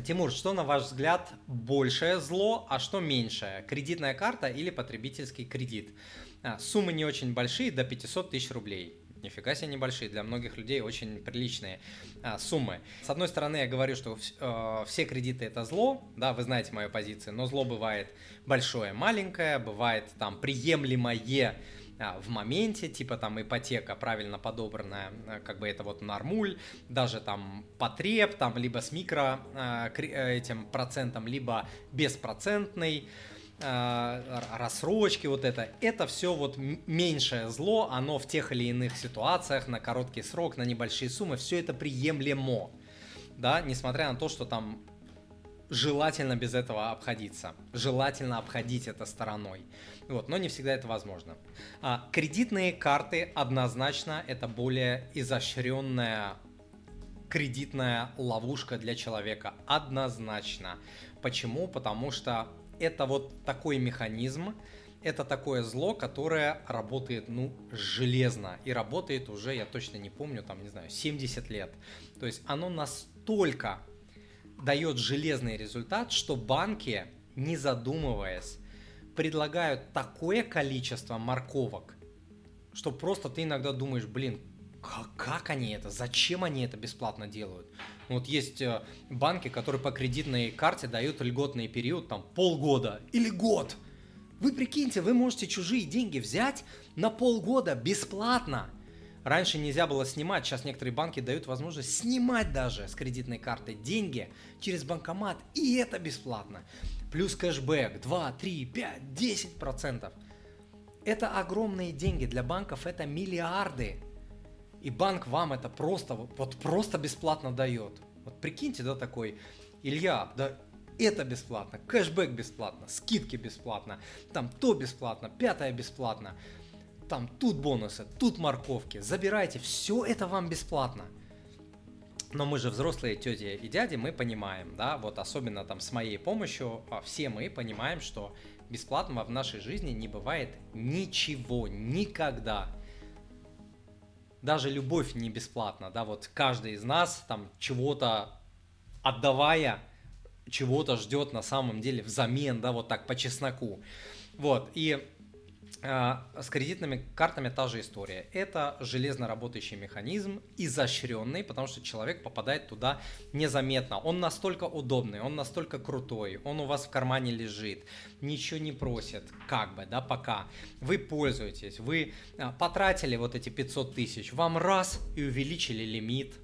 Тимур, что на ваш взгляд большее зло, а что меньшее? Кредитная карта или потребительский кредит? А, суммы не очень большие, до 500 тысяч рублей. Нифига себе небольшие, для многих людей очень приличные а, суммы. С одной стороны, я говорю, что э, все кредиты это зло, да, вы знаете мою позицию, но зло бывает большое, маленькое, бывает там приемлемое а, в моменте, типа там ипотека правильно подобранная, э, как бы это вот нормуль, даже там потреб, там либо с микро э, э, этим процентом, либо беспроцентный, рассрочки, вот это, это все вот меньшее зло, оно в тех или иных ситуациях, на короткий срок, на небольшие суммы, все это приемлемо, да, несмотря на то, что там желательно без этого обходиться, желательно обходить это стороной. Вот, но не всегда это возможно. А, кредитные карты однозначно это более изощренная кредитная ловушка для человека. Однозначно. Почему? Потому что это вот такой механизм, это такое зло, которое работает, ну, железно. И работает уже, я точно не помню, там, не знаю, 70 лет. То есть оно настолько дает железный результат, что банки, не задумываясь, предлагают такое количество морковок, что просто ты иногда думаешь, блин, как, как они это, зачем они это бесплатно делают? Вот есть э, банки, которые по кредитной карте дают льготный период, там полгода или год. Вы прикиньте, вы можете чужие деньги взять на полгода бесплатно. Раньше нельзя было снимать, сейчас некоторые банки дают возможность снимать даже с кредитной карты деньги через банкомат, и это бесплатно плюс кэшбэк 2, 3, 5, 10 процентов. Это огромные деньги для банков, это миллиарды. И банк вам это просто, вот просто бесплатно дает. Вот прикиньте, да, такой, Илья, да это бесплатно, кэшбэк бесплатно, скидки бесплатно, там то бесплатно, пятое бесплатно, там тут бонусы, тут морковки, забирайте, все это вам бесплатно. Но мы же взрослые тети и дяди, мы понимаем, да, вот особенно там с моей помощью, а, все мы понимаем, что бесплатного в нашей жизни не бывает ничего, никогда. Даже любовь не бесплатна, да, вот каждый из нас там чего-то отдавая, чего-то ждет на самом деле взамен, да, вот так по чесноку. Вот, и с кредитными картами та же история. Это железно работающий механизм, изощренный, потому что человек попадает туда незаметно. Он настолько удобный, он настолько крутой, он у вас в кармане лежит, ничего не просит, как бы, да, пока. Вы пользуетесь, вы а, потратили вот эти 500 тысяч, вам раз и увеличили лимит,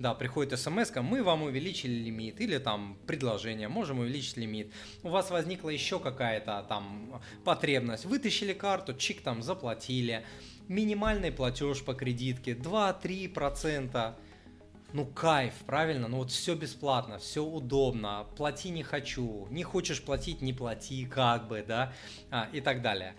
да, приходит смс, мы вам увеличили лимит, или там предложение, можем увеличить лимит. У вас возникла еще какая-то там потребность, вытащили карту, чик там заплатили. Минимальный платеж по кредитке 2-3%. Ну кайф, правильно? Ну вот все бесплатно, все удобно, плати не хочу, не хочешь платить, не плати, как бы, да, а, и так далее.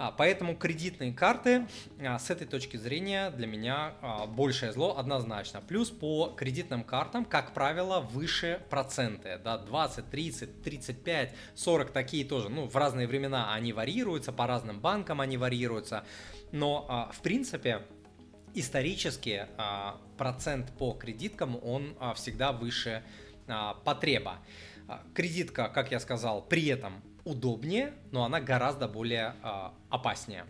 А, поэтому кредитные карты а, с этой точки зрения для меня а, большее зло однозначно. Плюс по кредитным картам, как правило, выше проценты. Да, 20, 30, 35, 40 такие тоже. Ну, в разные времена они варьируются, по разным банкам они варьируются. Но, в принципе, исторически процент по кредиткам, он всегда выше потреба. Кредитка, как я сказал, при этом удобнее, но она гораздо более э, опаснее.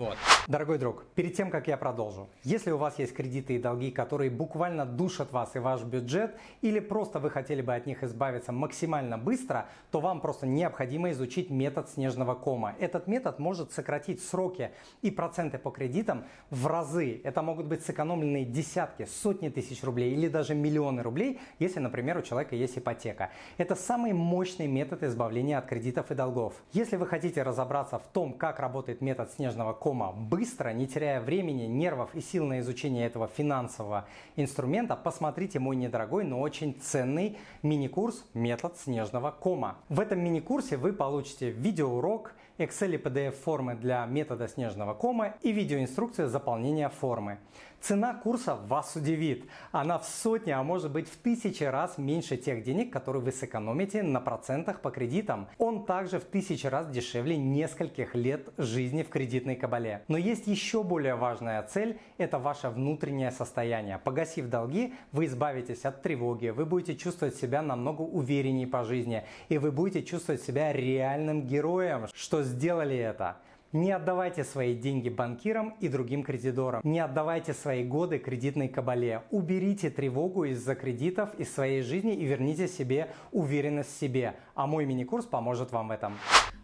Вот. Дорогой друг, перед тем, как я продолжу, если у вас есть кредиты и долги, которые буквально душат вас и ваш бюджет, или просто вы хотели бы от них избавиться максимально быстро, то вам просто необходимо изучить метод снежного кома. Этот метод может сократить сроки и проценты по кредитам в разы. Это могут быть сэкономленные десятки, сотни тысяч рублей или даже миллионы рублей, если, например, у человека есть ипотека. Это самый мощный метод избавления от кредитов и долгов. Если вы хотите разобраться в том, как работает метод снежного кома, знакомо, быстро, не теряя времени, нервов и сил на изучение этого финансового инструмента, посмотрите мой недорогой, но очень ценный мини-курс «Метод снежного кома». В этом мини-курсе вы получите видеоурок, Excel и PDF формы для метода снежного кома и видеоинструкцию заполнения формы. Цена курса вас удивит. Она в сотни, а может быть в тысячи раз меньше тех денег, которые вы сэкономите на процентах по кредитам. Он также в тысячи раз дешевле нескольких лет жизни в кредитной кабале. Но есть еще более важная цель – это ваше внутреннее состояние. Погасив долги, вы избавитесь от тревоги, вы будете чувствовать себя намного увереннее по жизни, и вы будете чувствовать себя реальным героем, что сделали это. Не отдавайте свои деньги банкирам и другим кредиторам. Не отдавайте свои годы кредитной кабале. Уберите тревогу из-за кредитов из своей жизни и верните себе уверенность в себе. А мой мини-курс поможет вам в этом.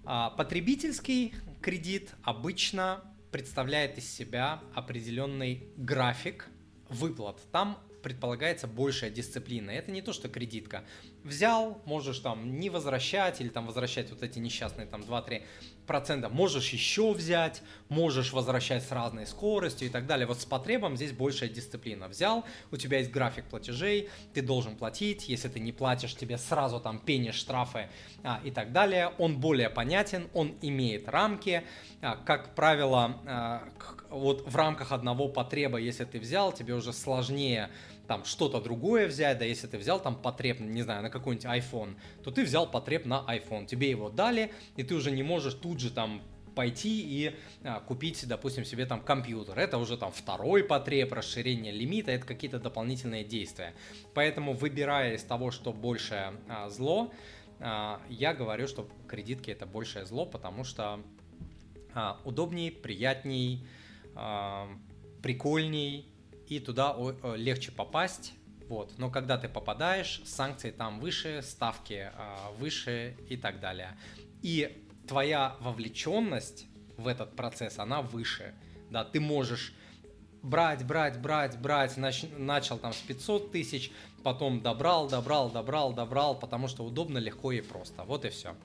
А, потребительский кредит обычно представляет из себя определенный график выплат. Там предполагается большая дисциплина. Это не то, что кредитка. Взял, можешь там не возвращать или там возвращать вот эти несчастные там 2-3 процента. Можешь еще взять, можешь возвращать с разной скоростью и так далее. Вот с потребом здесь большая дисциплина. Взял, у тебя есть график платежей, ты должен платить. Если ты не платишь, тебе сразу там пени, штрафы а, и так далее. Он более понятен, он имеет рамки. А, как правило, а, вот в рамках одного потреба, если ты взял, тебе уже сложнее там что-то другое взять, да, если ты взял там потреб, не знаю, на какой-нибудь iPhone, то ты взял потреб на iPhone, тебе его дали, и ты уже не можешь тут же там пойти и а, купить, допустим, себе там компьютер. Это уже там второй потреб, расширение лимита, это какие-то дополнительные действия. Поэтому выбирая из того, что большее а, зло, а, я говорю, что кредитки это большее зло, потому что а, удобней, приятней, а, прикольней, и туда легче попасть. Вот. Но когда ты попадаешь, санкции там выше, ставки а, выше и так далее. И твоя вовлеченность в этот процесс, она выше. Да, ты можешь брать, брать, брать, брать, нач, начал там с 500 тысяч, потом добрал, добрал, добрал, добрал, потому что удобно, легко и просто. Вот и все.